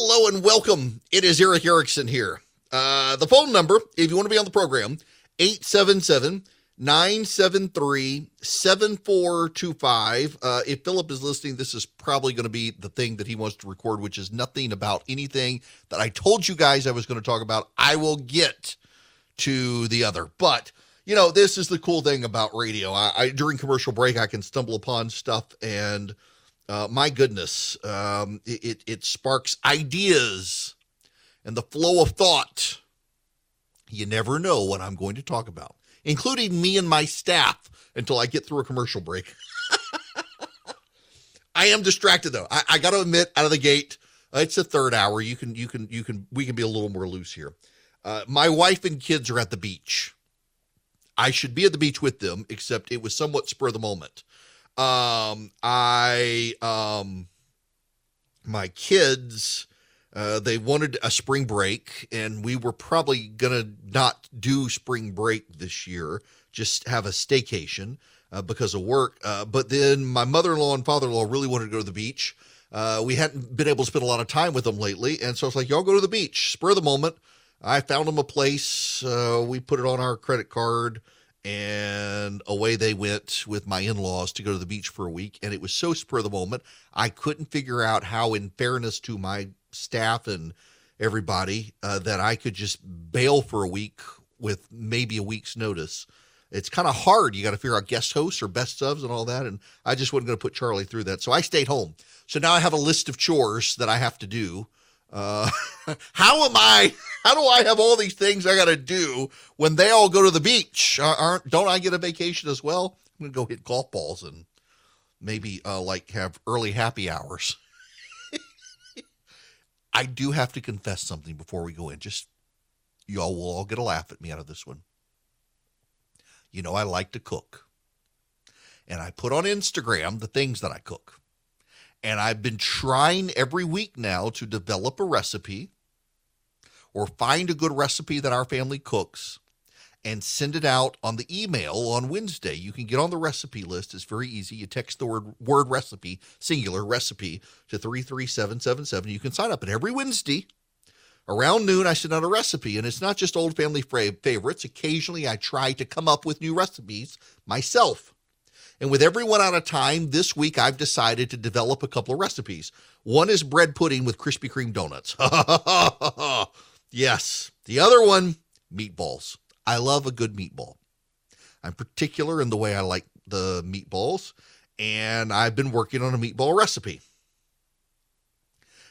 Hello and welcome. It is Erick Erickson here. Uh, the phone number, if you want to be on the program, 877 973 7425. Uh, if Philip is listening, this is probably going to be the thing that he wants to record, which is nothing about anything that I told you guys I was going to talk about. I will get to the other. But, you know, this is the cool thing about radio. I, I during commercial break, I can stumble upon stuff and uh, my goodness, um, it, it, sparks ideas and the flow of thought. You never know what I'm going to talk about, including me and my staff until I get through a commercial break. I am distracted though. I, I got to admit, out of the gate, uh, it's the third hour. You can, you can, you can, we can be a little more loose here. Uh, my wife and kids are at the beach. I should be at the beach with them, except it was somewhat spur of the moment. Um, I, um, my kids, uh, they wanted a spring break, and we were probably gonna not do spring break this year, just have a staycation uh, because of work. Uh, but then my mother-in-law and father-in-law really wanted to go to the beach. Uh, we hadn't been able to spend a lot of time with them lately, and so it's like, y'all go to the beach, spur the moment. I found them a place. Uh, we put it on our credit card and away they went with my in-laws to go to the beach for a week and it was so spur of the moment i couldn't figure out how in fairness to my staff and everybody uh, that i could just bail for a week with maybe a week's notice. It's kind of hard. You got to figure out guest hosts or best subs and all that and i just wasn't going to put charlie through that. So i stayed home. So now i have a list of chores that i have to do uh, how am I? How do I have all these things I got to do when they all go to the beach? Aren't don't I get a vacation as well? I'm gonna go hit golf balls and maybe uh, like have early happy hours. I do have to confess something before we go in. Just y'all will all get a laugh at me out of this one. You know I like to cook, and I put on Instagram the things that I cook. And I've been trying every week now to develop a recipe or find a good recipe that our family cooks and send it out on the email on Wednesday. You can get on the recipe list. It's very easy. You text the word word recipe, singular recipe to 33777. You can sign up and every Wednesday around noon I send out a recipe and it's not just old family favorites. Occasionally I try to come up with new recipes myself. And with everyone out of time, this week I've decided to develop a couple of recipes. One is bread pudding with Krispy Kreme donuts. yes. The other one, meatballs. I love a good meatball. I'm particular in the way I like the meatballs, and I've been working on a meatball recipe.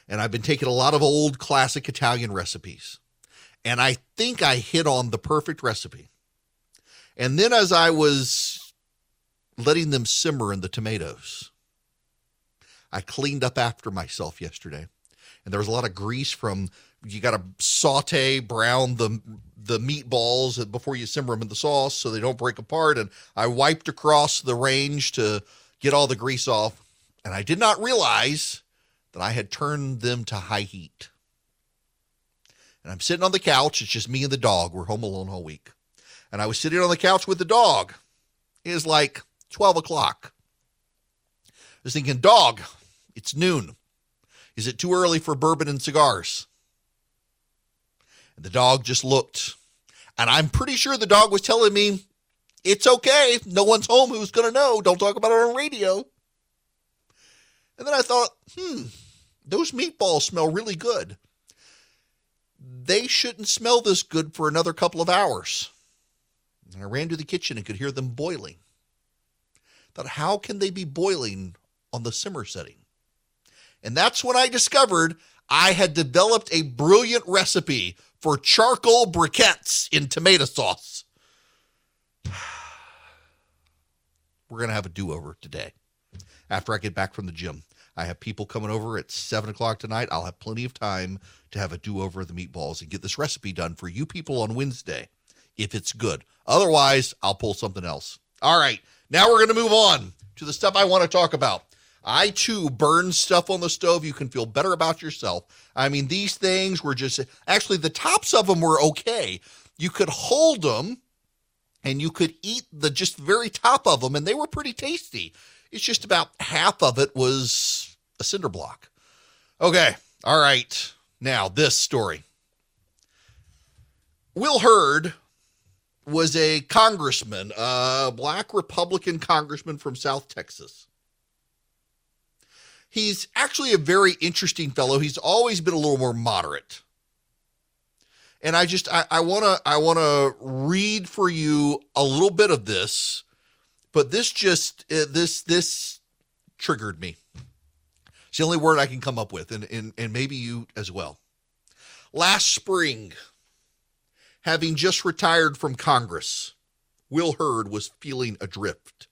And I've been taking a lot of old classic Italian recipes. And I think I hit on the perfect recipe. And then as I was letting them simmer in the tomatoes. I cleaned up after myself yesterday, and there was a lot of grease from you got to saute brown the the meatballs before you simmer them in the sauce so they don't break apart. And I wiped across the range to get all the grease off, and I did not realize that I had turned them to high heat. And I'm sitting on the couch. It's just me and the dog. We're home alone all week. And I was sitting on the couch with the dog. It was like 12 o'clock. I was thinking, dog, it's noon. Is it too early for bourbon and cigars? And the dog just looked. And I'm pretty sure the dog was telling me, it's okay. No one's home who's going to know. Don't talk about it on radio. And then I thought, hmm, those meatballs smell really good. They shouldn't smell this good for another couple of hours. And I ran to the kitchen and could hear them boiling that how can they be boiling on the simmer setting? And that's when I discovered I had developed a brilliant recipe for charcoal briquettes in tomato sauce. We're going to have a do over today after I get back from the gym. I have people coming over at seven o'clock tonight. I'll have plenty of time to have a do over of the meatballs and get this recipe done for you people on Wednesday if it's good. Otherwise, I'll pull something else. All right. Now we're going to move on to the stuff I want to talk about. I too burn stuff on the stove. You can feel better about yourself. I mean, these things were just actually the tops of them were okay. You could hold them and you could eat the just very top of them, and they were pretty tasty. It's just about half of it was a cinder block. Okay, all right. Now, this story. Will Hurd was a congressman, a black Republican congressman from South Texas. He's actually a very interesting fellow. He's always been a little more moderate. And I just I want to I want to read for you a little bit of this, but this just uh, this this triggered me. It's the only word I can come up with, and and, and maybe you as well. Last spring, having just retired from Congress, Will Hurd was feeling adrift.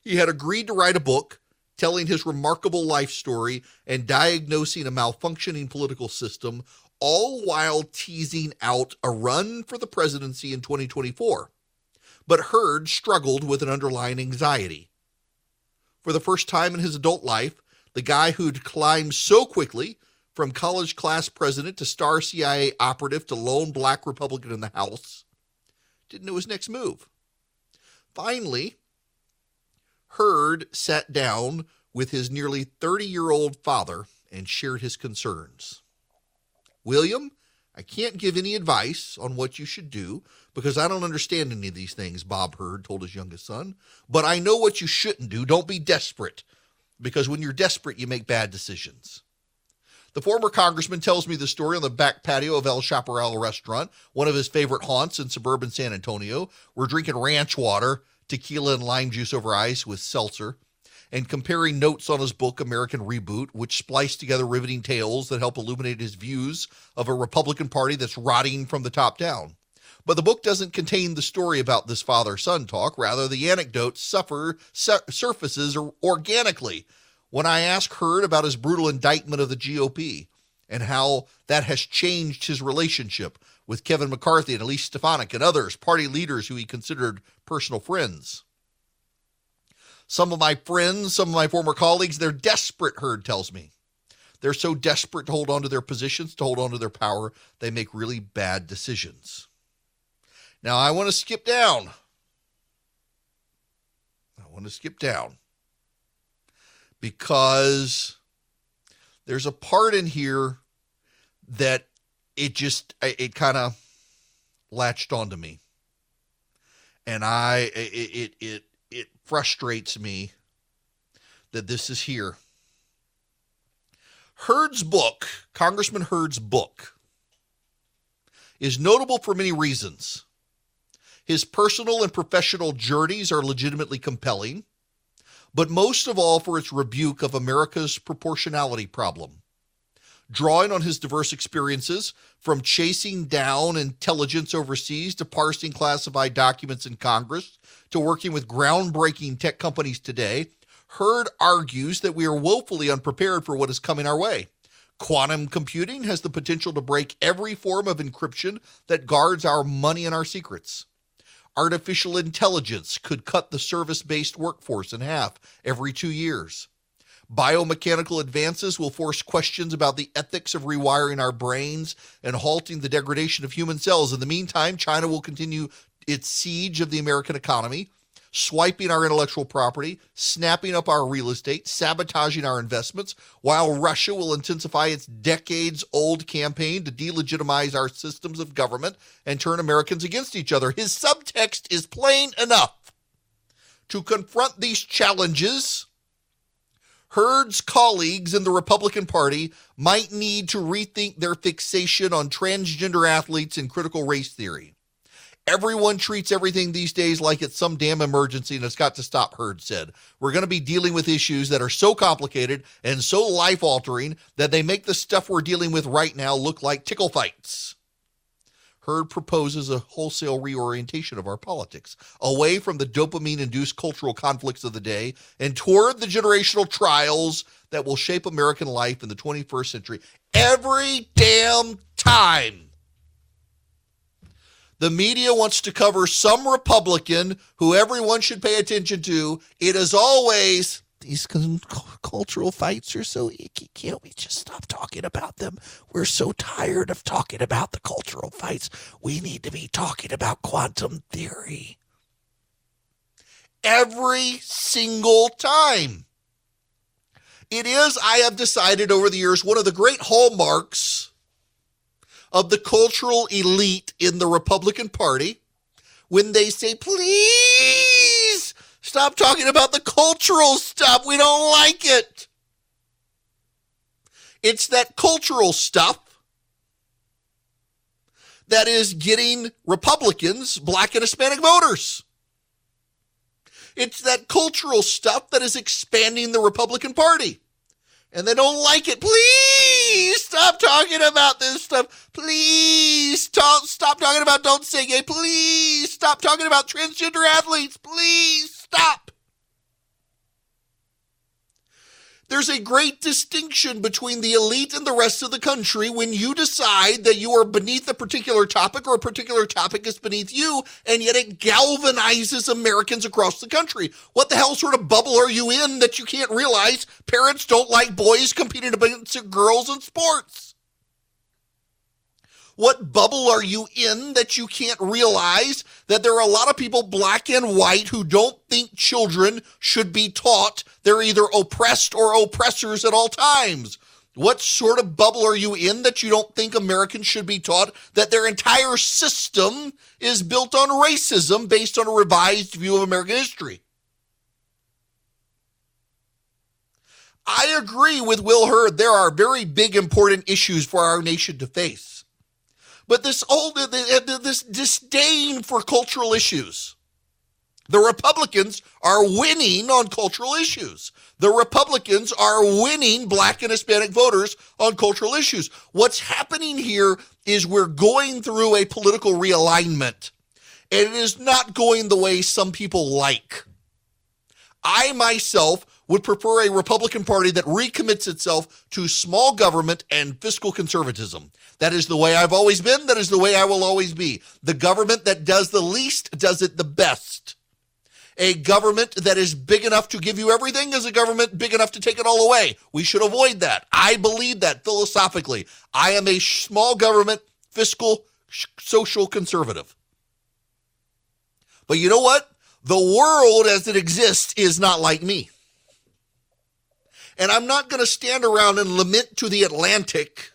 He had agreed to write a book telling his remarkable life story and diagnosing a malfunctioning political system, all while teasing out a run for the presidency in 2024. But Hurd struggled with an underlying anxiety. For the first time in his adult life, the guy who'd climbed so quickly from college class president to star CIA operative to lone black Republican in the House didn't know his next move. Finally, Hurd sat down with his nearly 30 year old father and shared his concerns. William, I can't give any advice on what you should do because I don't understand any of these things, Bob Hurd told his youngest son. But I know what you shouldn't do. Don't be desperate because when you're desperate, you make bad decisions. The former congressman tells me the story on the back patio of El Chaparral restaurant, one of his favorite haunts in suburban San Antonio. We're drinking ranch water tequila and lime juice over ice with seltzer, and comparing notes on his book, American Reboot, which spliced together riveting tales that help illuminate his views of a Republican Party that's rotting from the top down. But the book doesn't contain the story about this father son talk. Rather, the anecdote suffer, su- surfaces organically when I ask Hurd about his brutal indictment of the GOP and how that has changed his relationship with Kevin McCarthy and Elise Stefanik and others, party leaders who he considered personal friends. Some of my friends, some of my former colleagues, they're desperate, Hurd tells me. They're so desperate to hold on to their positions, to hold on to their power, they make really bad decisions. Now, I want to skip down. I want to skip down because there's a part in here that it just it kind of latched onto me. And i it, it it it frustrates me that this is here. Hurd's book congressman hurd's book is notable for many reasons. His personal and professional journeys are legitimately compelling but most of all for its rebuke of america's proportionality problem drawing on his diverse experiences from chasing down intelligence overseas to parsing classified documents in Congress to working with groundbreaking tech companies today, Hurd argues that we are woefully unprepared for what is coming our way. Quantum computing has the potential to break every form of encryption that guards our money and our secrets. Artificial intelligence could cut the service based workforce in half every two years. Biomechanical advances will force questions about the ethics of rewiring our brains and halting the degradation of human cells. In the meantime, China will continue its siege of the American economy, swiping our intellectual property, snapping up our real estate, sabotaging our investments, while Russia will intensify its decades old campaign to delegitimize our systems of government and turn Americans against each other. His subtext is plain enough. To confront these challenges, Hurd's colleagues in the Republican Party might need to rethink their fixation on transgender athletes and critical race theory. Everyone treats everything these days like it's some damn emergency and it's got to stop, Hurd said. We're going to be dealing with issues that are so complicated and so life altering that they make the stuff we're dealing with right now look like tickle fights. Hurd proposes a wholesale reorientation of our politics away from the dopamine induced cultural conflicts of the day and toward the generational trials that will shape American life in the 21st century every damn time. The media wants to cover some Republican who everyone should pay attention to. It is always these cultural fights are so icky. Can't we just stop talking about them? We're so tired of talking about the cultural fights. We need to be talking about quantum theory. Every single time. It is, I have decided over the years, one of the great hallmarks of the cultural elite in the Republican Party when they say, please stop talking about the cultural stuff. We don't like it. It's that cultural stuff that is getting Republicans, black and Hispanic voters. It's that cultural stuff that is expanding the Republican Party. And they don't like it. Please stop talking about this stuff. Please stop, stop talking about don't say gay. Please stop talking about transgender athletes. Please stop. There's a great distinction between the elite and the rest of the country when you decide that you are beneath a particular topic or a particular topic is beneath you, and yet it galvanizes Americans across the country. What the hell sort of bubble are you in that you can't realize parents don't like boys competing against girls in sports? What bubble are you in that you can't realize that there are a lot of people, black and white, who don't think children should be taught they're either oppressed or oppressors at all times? What sort of bubble are you in that you don't think Americans should be taught that their entire system is built on racism based on a revised view of American history? I agree with Will Hurd. There are very big, important issues for our nation to face. But this old, uh, uh, this disdain for cultural issues. The Republicans are winning on cultural issues. The Republicans are winning black and Hispanic voters on cultural issues. What's happening here is we're going through a political realignment, and it is not going the way some people like. I myself would prefer a Republican Party that recommits itself to small government and fiscal conservatism. That is the way I've always been. That is the way I will always be. The government that does the least does it the best. A government that is big enough to give you everything is a government big enough to take it all away. We should avoid that. I believe that philosophically. I am a small government, fiscal, social conservative. But you know what? The world as it exists is not like me. And I'm not going to stand around and lament to the Atlantic.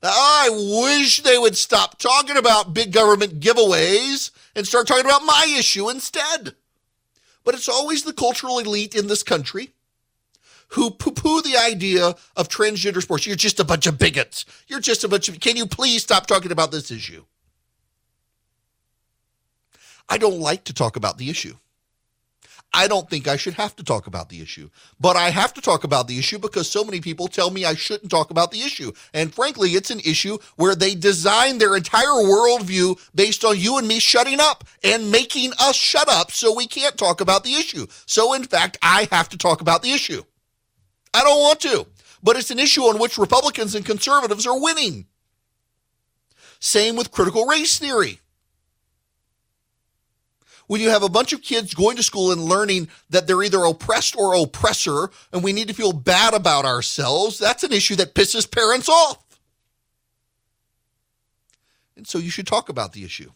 That I wish they would stop talking about big government giveaways and start talking about my issue instead. But it's always the cultural elite in this country who poo poo the idea of transgender sports. You're just a bunch of bigots. You're just a bunch of. Can you please stop talking about this issue? I don't like to talk about the issue. I don't think I should have to talk about the issue. But I have to talk about the issue because so many people tell me I shouldn't talk about the issue. And frankly, it's an issue where they design their entire worldview based on you and me shutting up and making us shut up so we can't talk about the issue. So, in fact, I have to talk about the issue. I don't want to, but it's an issue on which Republicans and conservatives are winning. Same with critical race theory when you have a bunch of kids going to school and learning that they're either oppressed or oppressor, and we need to feel bad about ourselves, that's an issue that pisses parents off. And so you should talk about the issue.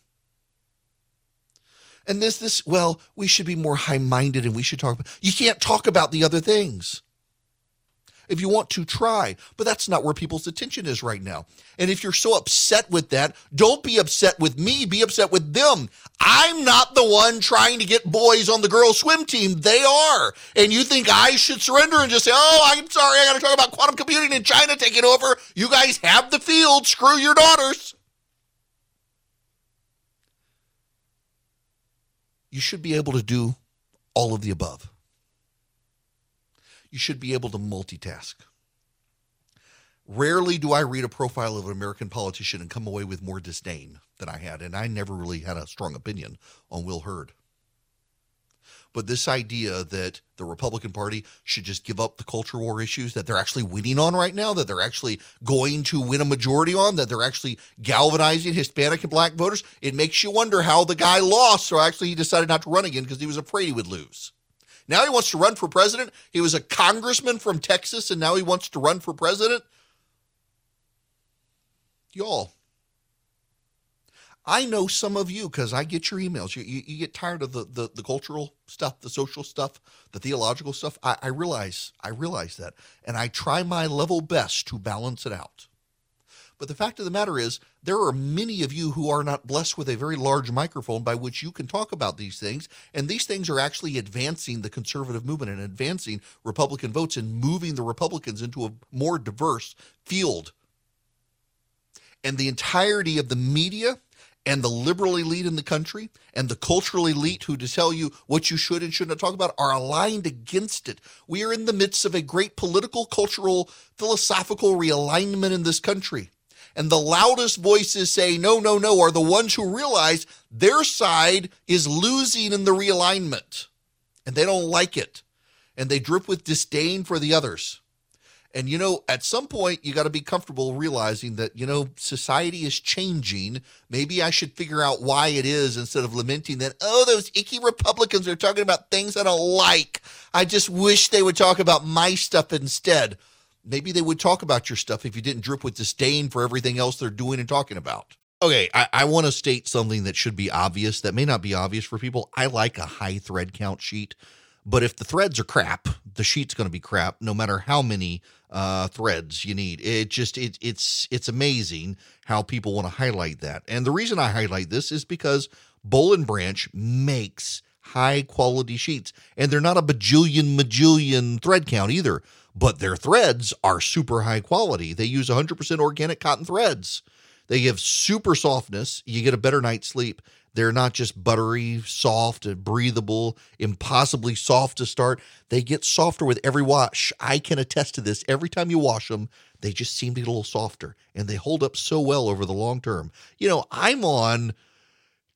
And this, this, well, we should be more high minded and we should talk about, you can't talk about the other things if you want to try. But that's not where people's attention is right now. And if you're so upset with that, don't be upset with me, be upset with them. I'm not the one trying to get boys on the girls' swim team. They are. And you think I should surrender and just say, oh, I'm sorry, I got to talk about quantum computing in China taking over. You guys have the field. Screw your daughters. You should be able to do all of the above you should be able to multitask. Rarely do I read a profile of an American politician and come away with more disdain than I had, and I never really had a strong opinion on Will Hurd. But this idea that the Republican Party should just give up the culture war issues that they're actually winning on right now, that they're actually going to win a majority on, that they're actually galvanizing Hispanic and black voters, it makes you wonder how the guy lost, or actually he decided not to run again because he was afraid he would lose. Now he wants to run for president. He was a congressman from Texas, and now he wants to run for president. Y'all, I know some of you because I get your emails. You, you, you, get tired of the, the, the cultural stuff, the social stuff, the theological stuff. I, I realize I realize that, and I try my level best to balance it out. But the fact of the matter is, there are many of you who are not blessed with a very large microphone by which you can talk about these things. And these things are actually advancing the conservative movement and advancing Republican votes and moving the Republicans into a more diverse field. And the entirety of the media and the liberal elite in the country and the cultural elite who to tell you what you should and shouldn't talk about are aligned against it. We are in the midst of a great political, cultural, philosophical realignment in this country. And the loudest voices say no, no, no are the ones who realize their side is losing in the realignment and they don't like it. And they drip with disdain for the others. And, you know, at some point, you got to be comfortable realizing that, you know, society is changing. Maybe I should figure out why it is instead of lamenting that, oh, those icky Republicans are talking about things I don't like. I just wish they would talk about my stuff instead. Maybe they would talk about your stuff if you didn't drip with disdain for everything else they're doing and talking about. Okay, I, I want to state something that should be obvious that may not be obvious for people. I like a high thread count sheet. But if the threads are crap, the sheet's going to be crap, no matter how many uh, threads you need. It just it, it's it's amazing how people want to highlight that. And the reason I highlight this is because Boll and Branch makes high quality sheets, and they're not a bajillion majillion thread count either. But their threads are super high quality. They use 100% organic cotton threads. They give super softness. You get a better night's sleep. They're not just buttery, soft, and breathable, impossibly soft to start. They get softer with every wash. I can attest to this. Every time you wash them, they just seem to get a little softer and they hold up so well over the long term. You know, I'm on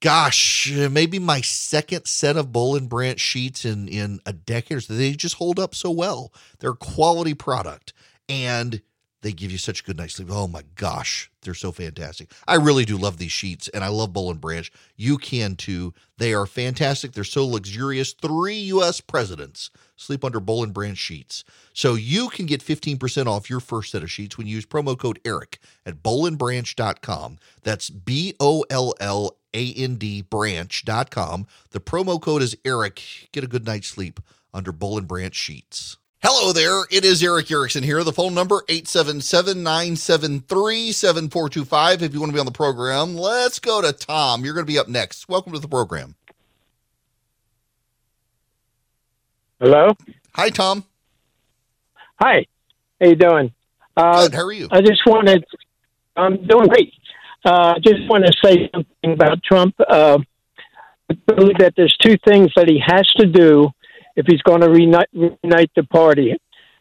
gosh, maybe my second set of Boll and Branch sheets in in a decade or so. They just hold up so well. They're a quality product. And they give you such a good night's sleep. Oh my gosh, they're so fantastic. I really do love these sheets, and I love Boll and Branch. You can too. They are fantastic. They're so luxurious. Three U.S. presidents sleep under Boll and Branch sheets. So you can get 15% off your first set of sheets when you use promo code ERIC at bollandbranch.com. That's B O L L A N D branch.com. The promo code is ERIC. Get a good night's sleep under Boll and Branch sheets. Hello there. It is Erick Erickson here. The phone number 877-973-7425 if you want to be on the program. Let's go to Tom. You're going to be up next. Welcome to the program. Hello? Hi Tom. Hi. How you doing? Uh, Good. How are you? I just wanted I'm doing great. Uh, I just want to say something about Trump. Uh, I believe that there's two things that he has to do if he's going to reunite, reunite the party.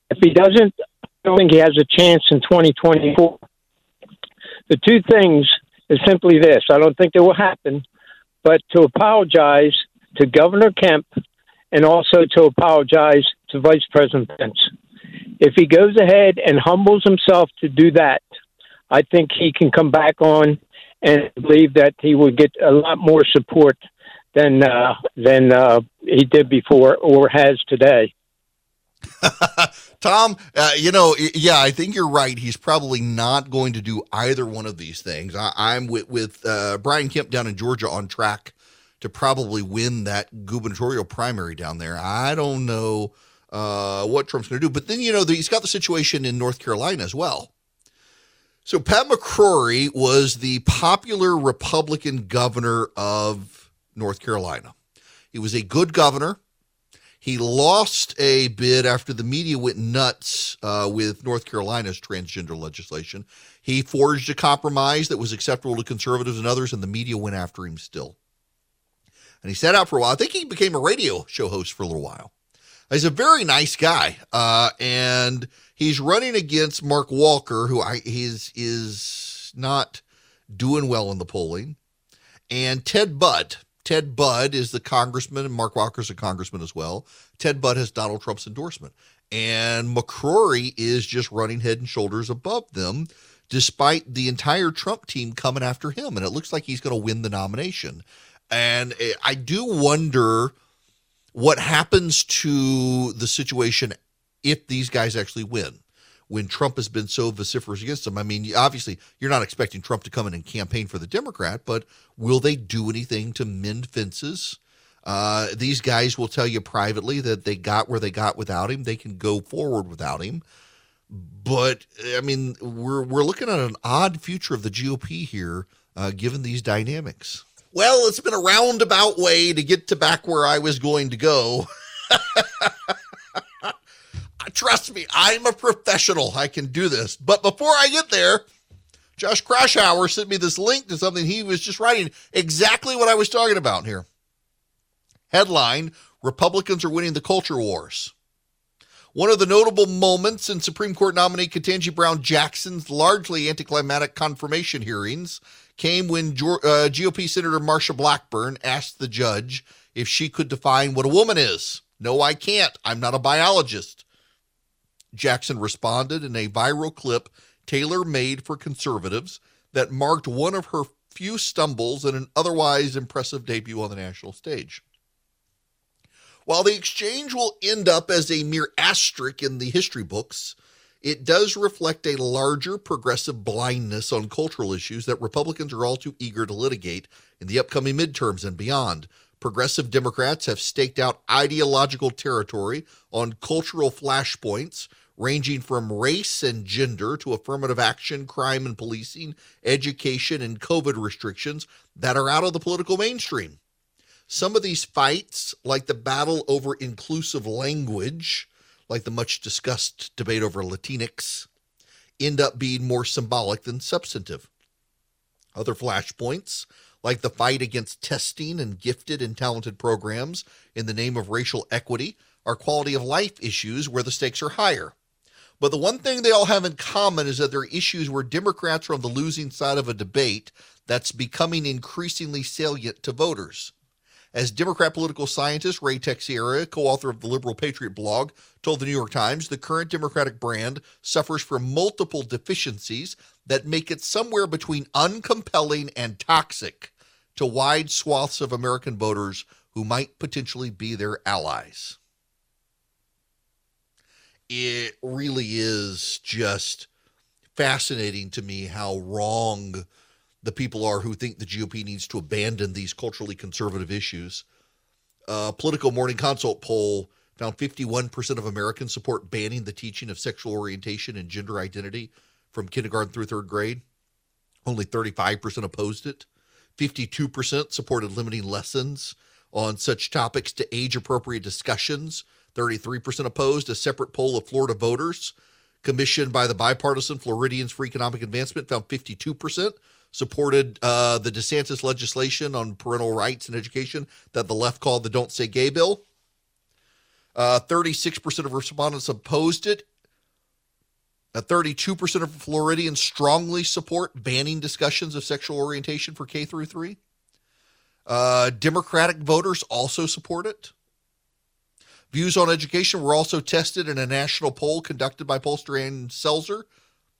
If he doesn't, I don't think he has a chance in 2024. The two things is simply this I don't think it will happen, but to apologize to Governor Kemp and also to apologize to Vice President Pence. If he goes ahead and humbles himself to do that, I think he can come back on and believe that he would get a lot more support than uh, than uh, he did before or has today. Tom, uh, you know, yeah, I think you're right. He's probably not going to do either one of these things. I, am with, with uh, Brian Kemp down in Georgia on track to probably win that gubernatorial primary down there. I don't know uh, what Trump's going to do, but then you know he's got the situation in North Carolina as well. So Pat McCrory was the popular Republican governor of North Carolina. He was a good governor. He lost a bid after the media went nuts uh, with North Carolina's transgender legislation. He forged a compromise that was acceptable to conservatives and others, and the media went after him still. And he sat out for a while. I think he became a radio show host for a little while. He's a very nice guy, uh, and he's running against Mark Walker, who I, is is not doing well in the polling, and Ted Budd. Ted Budd is the congressman, and Mark Walker's a congressman as well. Ted Budd has Donald Trump's endorsement. And McCrory is just running head and shoulders above them, despite the entire Trump team coming after him. And it looks like he's going to win the nomination. And eh, I do wonder what happens to the situation if these guys actually win when Trump has been so vociferous against them. I mean, obviously, you're not expecting Trump to come in and campaign for the Democrat, but will they do anything to mend fences? Uh, these guys will tell you privately that they got where they got without him. They can go forward without him. but I mean, we're we're looking at an odd future of the GOP here, uh, given these dynamics. Well, it's been a roundabout way to get to back where I was going to go. Trust me, I'm a professional. I can do this. But before I get there, Josh Kraushaar sent me this link to something he was just writing exactly what I was talking about here. Headline Republicans are winning the culture wars. One of the notable moments in Supreme Court nominee Ketanji Brown Jackson's largely anticlimactic confirmation hearings came when uh, GOP Senator Marsha Blackburn asked the judge if she could define what a woman is. No, I can't. I'm not a biologist. Jackson responded in a viral clip Taylor made for conservatives that marked one of her few stumbles in an otherwise impressive debut on the national stage. While the exchange will end up as a mere asterisk in the history books, it does reflect a larger progressive blindness on cultural issues that Republicans are all too eager to litigate in the upcoming midterms and beyond. Progressive Democrats have staked out ideological territory on cultural flashpoints ranging from race and gender to affirmative action, crime and policing, education, and COVID restrictions that are out of the political mainstream. Some of these fights, like the battle over inclusive language, like the much discussed debate over Latinx, end up being more symbolic than substantive. Other flashpoints, like the fight against testing and gifted and talented programs in the name of racial equity, are quality of life issues where the stakes are higher. But the one thing they all have in common is that they're issues where Democrats are on the losing side of a debate that's becoming increasingly salient to voters. As Democrat political scientist Ruy Teixeira, co author of the Liberal Patriot blog, told the New York Times, the current Democratic brand suffers from multiple deficiencies that make it somewhere between uncompelling and toxic to wide swaths of American voters who might potentially be their allies it really is just fascinating to me how wrong the people are who think the GOP needs to abandon these culturally conservative issues. A Politico Morning Consult poll found 51% of Americans support banning the teaching of sexual orientation and gender identity from kindergarten through third grade. Only 35% opposed it. 52% supported limiting lessons on such topics to age appropriate discussions 33% opposed. A separate poll of Florida voters commissioned by the bipartisan Floridians for Economic Advancement found 52% supported uh, the DeSantis legislation on parental rights and education that the left called the Don't Say Gay bill. Uh, 36% of respondents opposed it. Uh, 32% of Floridians strongly support banning discussions of sexual orientation for K through 3. Uh, Democratic voters also support it. Views on education were also tested in a national poll conducted by pollster Ann Selzer.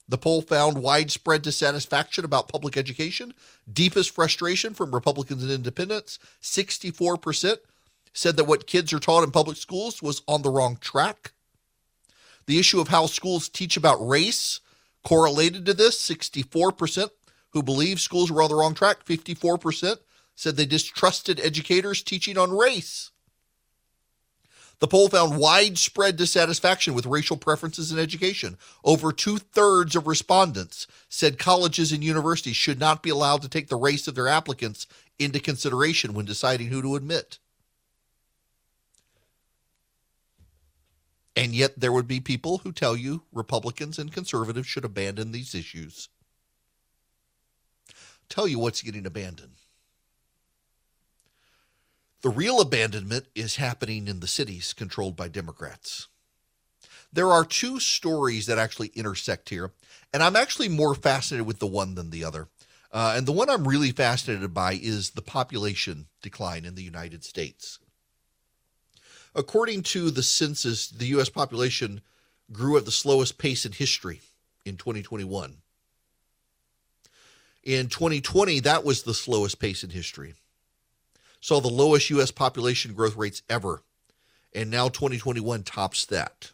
The poll found widespread dissatisfaction about public education, deepest frustration from Republicans and independents. 64% said that what kids are taught in public schools was on the wrong track. The issue of how schools teach about race correlated to this 64% who believe schools were on the wrong track, 54% said they distrusted educators teaching on race. The poll found widespread dissatisfaction with racial preferences in education. Over two thirds of respondents said colleges and universities should not be allowed to take the race of their applicants into consideration when deciding who to admit. And yet, there would be people who tell you Republicans and conservatives should abandon these issues. Tell you what's getting abandoned the real abandonment is happening in the cities controlled by Democrats. There are two stories that actually intersect here, and I'm actually more fascinated with the one than the other. Uh, and the one I'm really fascinated by is the population decline in the United States. According to the census, the U.S. population grew at the slowest pace in history in 2021. In 2020, that was the slowest pace in history saw the lowest U.S. population growth rates ever. And now 2021 tops that.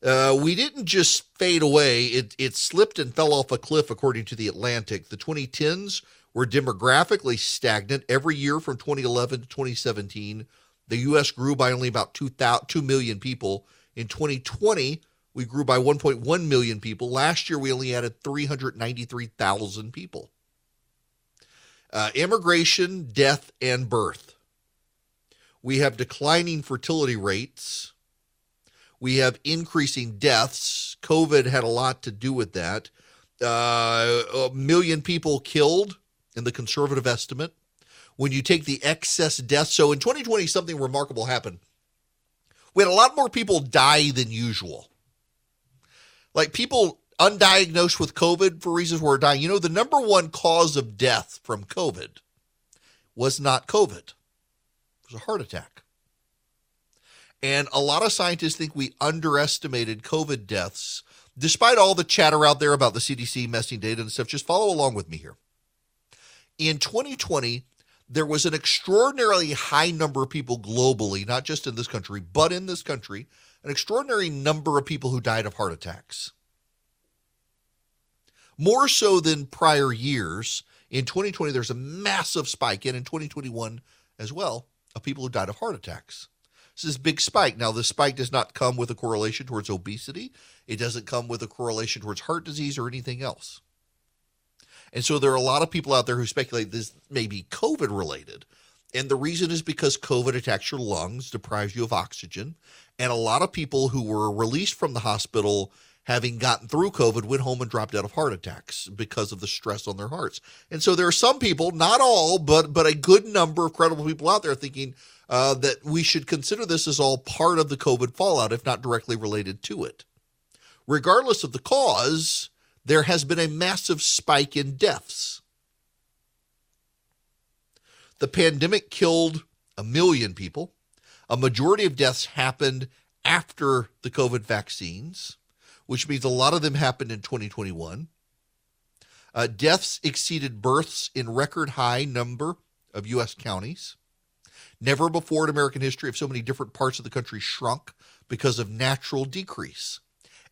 Uh, we didn't just fade away, it, it slipped and fell off a cliff, according to The Atlantic. The 2010s were demographically stagnant every year from 2011 to 2017. The U.S. grew by only about 2, 2 million people. In 2020, We grew by 1.1 million people. Last year, we only added 393,000 people. Uh, immigration, death, and birth. We have declining fertility rates. We have increasing deaths. COVID had a lot to do with that. Uh, a million people killed in the conservative estimate. When you take the excess deaths, so in 2020, something remarkable happened. We had a lot more people die than usual. Like people undiagnosed with COVID for reasons were dying. You know, the number one cause of death from COVID was not COVID, it was a heart attack. And a lot of scientists think we underestimated COVID deaths, despite all the chatter out there about the CDC messing data and stuff. Just follow along with me here. In 2020, there was an extraordinarily high number of people globally, not just in this country, but in this country, an extraordinary number of people who died of heart attacks. More so than prior years. In 2020, there's a massive spike, and in 2021 as well, of people who died of heart attacks. This is big spike. Now, the spike does not come with a correlation towards obesity. It doesn't come with a correlation towards heart disease or anything else. And so there are a lot of people out there who speculate this may be COVID related. And the reason is because COVID attacks your lungs, deprives you of oxygen. And a lot of people who were released from the hospital having gotten through COVID went home and dropped out of heart attacks because of the stress on their hearts. And so there are some people, not all, but but a good number of credible people out there thinking uh, that we should consider this as all part of the COVID fallout, if not directly related to it. Regardless of the cause, there has been a massive spike in deaths. The pandemic killed a million people. A majority of deaths happened after the COVID vaccines, which means a lot of them happened in 2021. Uh, deaths exceeded births in record high number of U.S. counties. Never before in American history have so many different parts of the country shrunk because of natural decrease.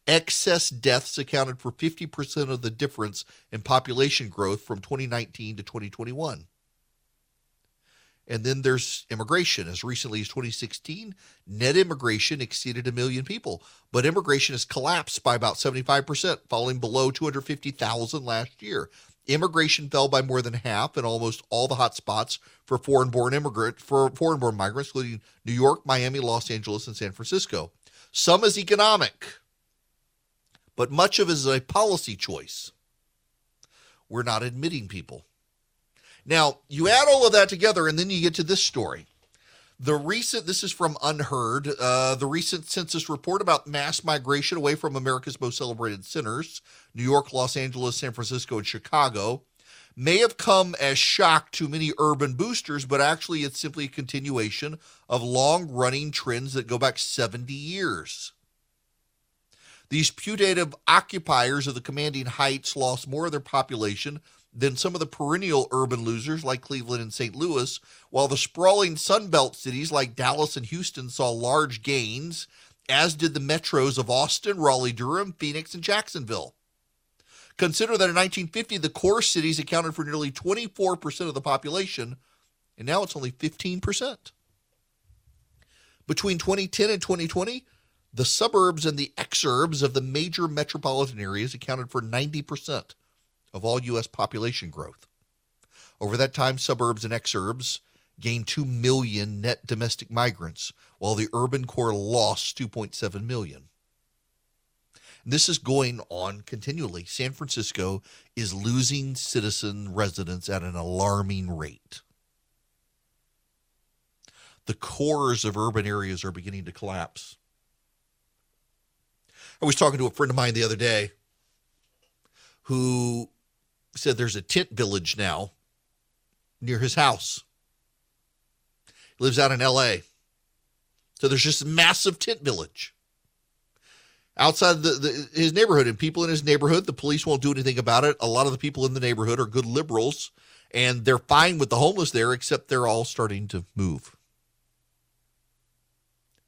Excess deaths accounted for 50% of the difference in population growth from 2019 to 2021. And then there's immigration. As recently as 2016, net immigration exceeded a million people, but immigration has collapsed by about 75%, falling below 250,000 last year. Immigration fell by more than half in almost all the hot spots for foreign-born immigrant for foreign-born migrants, including New York, Miami, Los Angeles, and San Francisco. Some is economic, but much of it is a policy choice. We're not admitting people. Now, you add all of that together, and then you get to this story. The recent, this is from UnHerd, uh, the recent census report about mass migration away from America's most celebrated centers, New York, Los Angeles, San Francisco, and Chicago, may have come as shock to many urban boosters, but actually it's simply a continuation of long running trends that go back 70 years. These putative occupiers of the commanding heights lost more of their population than some of the perennial urban losers like Cleveland and St. Louis, while the sprawling Sunbelt cities like Dallas and Houston saw large gains, as did the metros of Austin, Raleigh, Durham, Phoenix, and Jacksonville. Consider that in 1950, the core cities accounted for nearly 24% of the population, and now it's only 15%. Between 2010 and 2020, the suburbs and the exurbs of the major metropolitan areas accounted for 90% of all U.S. population growth. Over that time, suburbs and exurbs gained 2 million net domestic migrants, while the urban core lost 2.7 million. This is going on continually. San Francisco is losing citizen residents at an alarming rate. The cores of urban areas are beginning to collapse. I was talking to a friend of mine the other day who said there's a tent village now near his house. He lives out in LA. So there's just a massive tent village outside the, the, his neighborhood. And people in his neighborhood the police won't do anything about it. A lot of the people in the neighborhood are good liberals and they're fine with the homeless there except they're all starting to move.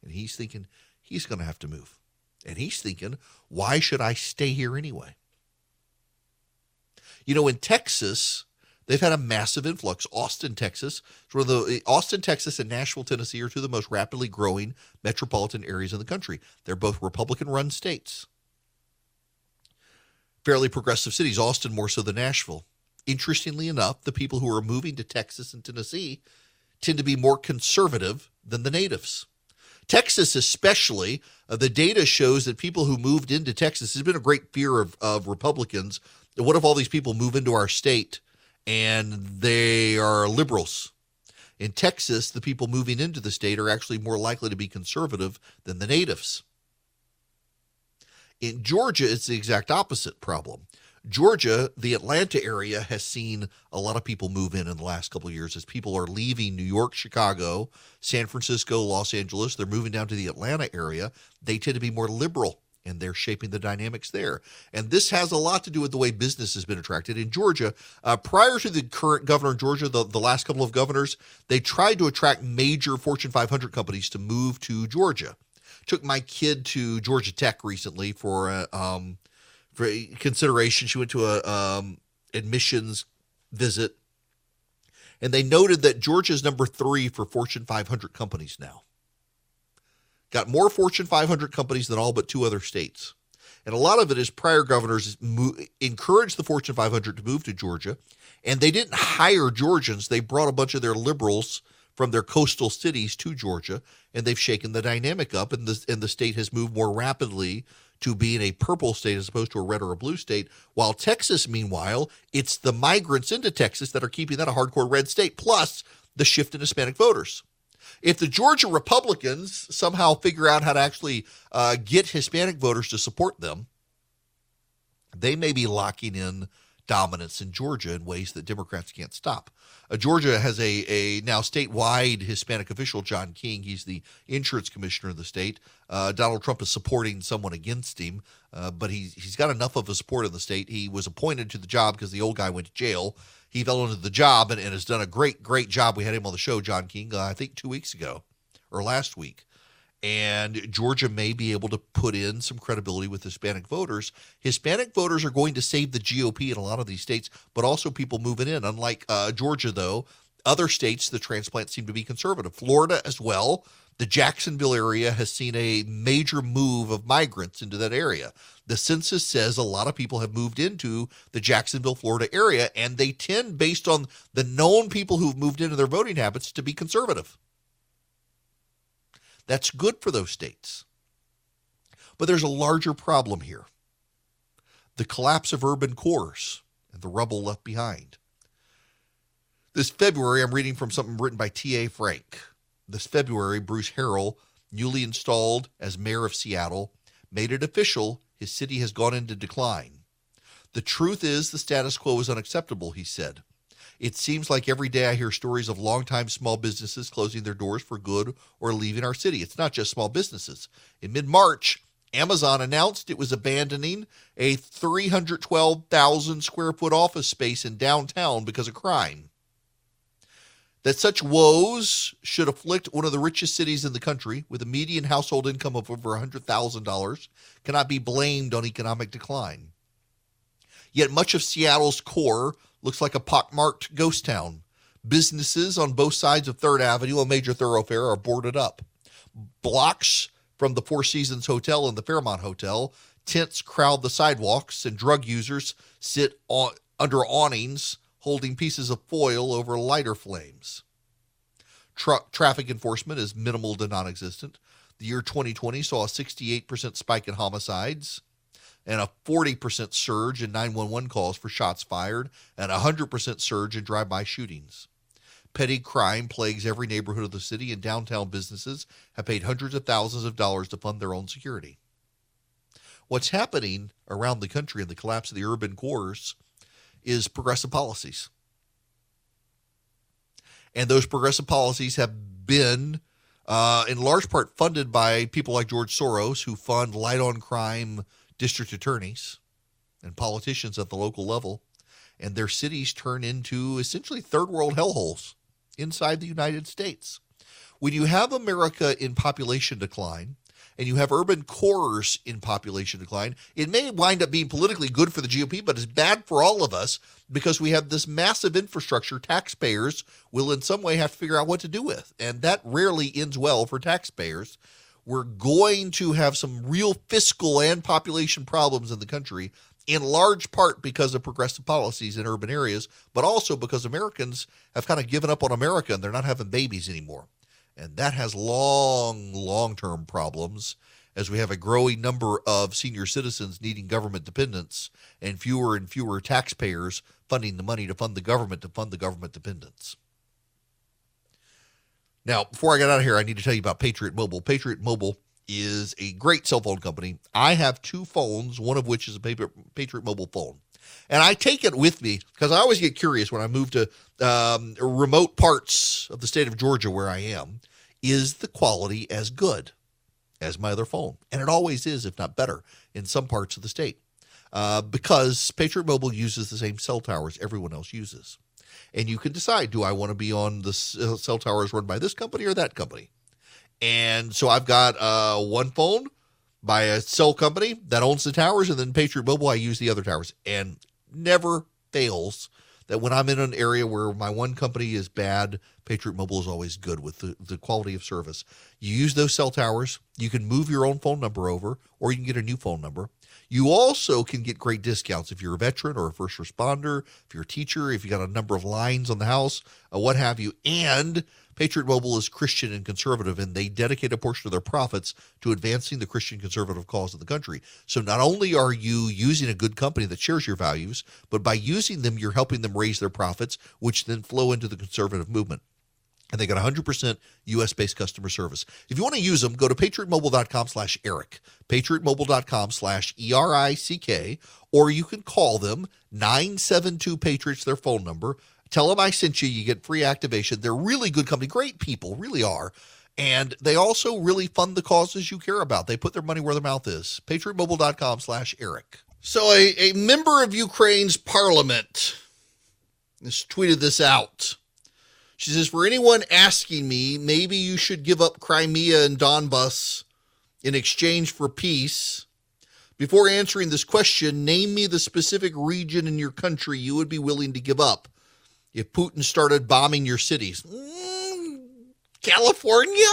And he's thinking he's going to have to move. And he's thinking why should i stay here anyway you know, in Texas, They've had a massive influx. Austin, Texas, one of the Austin, Texas, and Nashville, Tennessee are two of the most rapidly growing metropolitan areas in the country. They're both Republican-run states. Fairly progressive cities. Austin more so than Nashville. Interestingly enough, the people who are moving to Texas and Tennessee tend to be more conservative than the natives. Texas, especially, uh, the data shows that people who moved into Texas has been a great fear of, of Republicans. What if all these people move into our state and they are liberals? In Texas, the people moving into the state are actually more likely to be conservative than the natives. In Georgia, it's the exact opposite problem. Georgia, the Atlanta area has seen a lot of people move in in the last couple of years as people are leaving New York, Chicago, San Francisco, Los Angeles. They're moving down to the Atlanta area. They tend to be more liberal and they're shaping the dynamics there. And this has a lot to do with the way business has been attracted in Georgia. Uh, prior to the current governor in Georgia, the, the last couple of governors, they tried to attract major Fortune 500 companies to move to Georgia. Took my kid to Georgia Tech recently for a, um, for consideration. She went to a um, admissions visit, and they noted that Georgia's number three for Fortune 500 companies now. Got more Fortune 500 companies than all but two other states. And a lot of it is prior governors mo- encouraged the Fortune 500 to move to Georgia, and they didn't hire Georgians. They brought a bunch of their liberals from their coastal cities to Georgia, and they've shaken the dynamic up, and the and the state has moved more rapidly to being a purple state as opposed to a red or a blue state. While Texas, meanwhile, it's the migrants into Texas that are keeping that a hardcore red state, plus the shift in Hispanic voters. If the Georgia Republicans somehow figure out how to actually uh, get Hispanic voters to support them, they may be locking in dominance in Georgia in ways that Democrats can't stop. Uh, Georgia has a, a now statewide Hispanic official, John King. He's the insurance commissioner of the state. Uh, Donald Trump is supporting someone against him, uh, but he's, he's got enough of a support in the state. He was appointed to the job because the old guy went to jail. He fell into the job and, and has done a great, great job. We had him on the show, John King, uh, I think two weeks ago or last week and Georgia may be able to put in some credibility with Hispanic voters. Hispanic voters are going to save the GOP in a lot of these states, but also people moving in. Unlike uh, Georgia, though, other states, the transplants seem to be conservative. Florida as well. The Jacksonville area has seen a major move of migrants into that area. The census says a lot of people have moved into the Jacksonville, Florida area, and they tend, based on the known people who've moved into their voting habits, to be conservative. That's good for those states. But there's a larger problem here the collapse of urban cores and the rubble left behind. This February, I'm reading from something written by T.A. Frank. This February, Bruce Harrell, newly installed as mayor of Seattle, made it official his city has gone into decline. The truth is, the status quo is unacceptable, he said. It seems like every day I hear stories of longtime small businesses closing their doors for good or leaving our city. It's not just small businesses. In mid March, Amazon announced it was abandoning a 312,000 square foot office space in downtown because of crime. That such woes should afflict one of the richest cities in the country with a median household income of over $100,000 cannot be blamed on economic decline. Yet much of Seattle's core looks like a pockmarked ghost town. Businesses on both sides of Third Avenue, a major thoroughfare, are boarded up. Blocks from the Four Seasons Hotel and the Fairmont Hotel, tents crowd the sidewalks, and drug users sit on, under awnings holding pieces of foil over lighter flames. Truck traffic enforcement is minimal to non existent. The year 2020 saw a 68% spike in homicides and a 40% surge in 911 calls for shots fired and a 100% surge in drive-by shootings. Petty crime plagues every neighborhood of the city, and downtown businesses have paid hundreds of thousands of dollars to fund their own security. What's happening around the country in the collapse of the urban cores is progressive policies. And those progressive policies have been, uh, in large part, funded by people like George Soros, who fund light on crime district attorneys and politicians at the local level, and their cities turn into essentially third world hellholes inside the United States. When you have America in population decline, and you have urban cores in population decline, it may wind up being politically good for the GOP, but it's bad for all of us because we have this massive infrastructure taxpayers will in some way have to figure out what to do with. And that rarely ends well for taxpayers. We're going to have some real fiscal and population problems in the country in large part because of progressive policies in urban areas, but also because Americans have kind of given up on America and they're not having babies anymore. And that has long, long term problems as we have a growing number of senior citizens needing government dependence and fewer and fewer taxpayers funding the money to fund the government to fund the government dependence. Now, before I get out of here, I need to tell you about Patriot Mobile. Patriot Mobile is a great cell phone company. I have two phones, one of which is a Patriot Mobile phone. And I take it with me because I always get curious when I move to um, remote parts of the state of Georgia where I am. Is the quality as good as my other phone? And it always is, if not better, in some parts of the state. Uh, because Patriot Mobile uses the same cell towers everyone else uses. And you can decide do I want to be on the cell towers run by this company or that company? And so I've got uh, one phone by a cell company that owns the towers, and then Patriot Mobile, I use the other towers. And never fails that when I'm in an area where my one company is bad, Patriot Mobile is always good with the, the quality of service. You use those cell towers, you can move your own phone number over, or you can get a new phone number. You also can get great discounts if you're a veteran or a first responder, if you're a teacher, if you got a number of lines on the house, uh, what have you. And Patriot Mobile is Christian and conservative, and they dedicate a portion of their profits to advancing the Christian conservative cause of the country. So not only are you using a good company that shares your values, but by using them, you're helping them raise their profits, which then flow into the conservative movement and they got 100% U.S.-based customer service. If you want to use them, go to patriotmobile.com slash Erick, patriotmobile.com slash E-R-I-C-K, or you can call them 972-PATRIOTS, their phone number, Tell them I sent you. You get free activation. They're really good company, great people, really are. And they also really fund the causes you care about. They put their money where their mouth is. PatriotMobile.com slash Erick. So a, a member of Ukraine's parliament has tweeted this out. She says, For anyone asking me, maybe you should give up Crimea and Donbass in exchange for peace. Before answering this question, name me the specific region in your country you would be willing to give up if Putin started bombing your cities? Mm, California?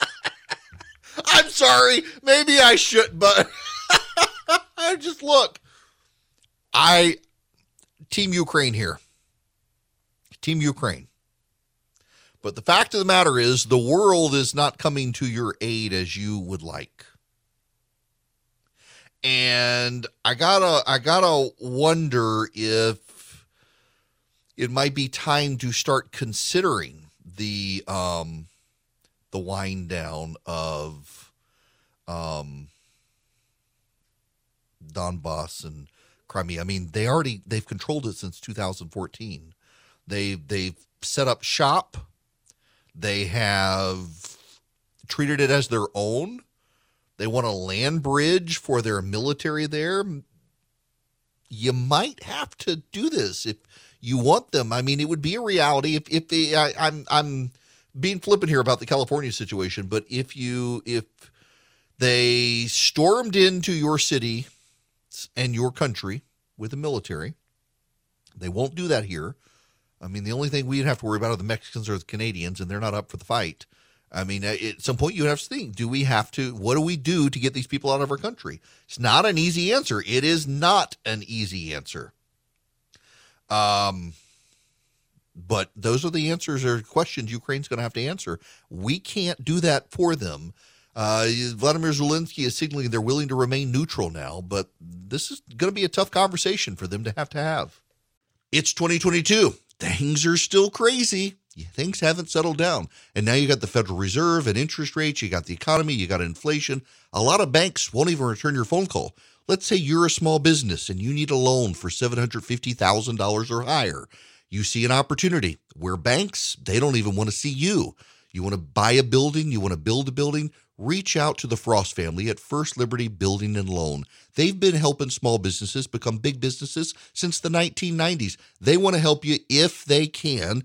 I'm sorry. Maybe I should, but I just look. I team Ukraine here. Team Ukraine. But the fact of the matter is the world is not coming to your aid as you would like. And I gotta I gotta wonder if it might be time to start considering the um, the wind down of um, Donbass and Crimea. I mean, they already they've controlled it since 2014. They they've set up shop. They have treated it as their own. They want a land bridge for their military there. You might have to do this if you want them. I mean, it would be a reality if if they, I, I'm I'm being flippant here about the California situation, but if you if they stormed into your city and your country with the military, they won't do that here. I mean, the only thing we'd have to worry about are the Mexicans or the Canadians, and they're not up for the fight. I mean, at some point you have to think: Do we have to? What do we do to get these people out of our country? It's not an easy answer. It is not an easy answer. Um, but those are the answers or questions Ukraine's going to have to answer. We can't do that for them. Uh, Vladimir Zelensky is signaling they're willing to remain neutral now, but this is going to be a tough conversation for them to have to have. It's 2022. Things are still crazy. Things haven't settled down. And now you got the Federal Reserve and interest rates, you got the economy, you got inflation. A lot of banks won't even return your phone call. Let's say you're a small business and you need a loan for $750,000 or higher. You see an opportunity where banks, they don't even want to see you. You want to buy a building, you want to build a building, reach out to the Frost family at First Liberty Building and Loan. They've been helping small businesses become big businesses since the 1990s. They want to help you if they can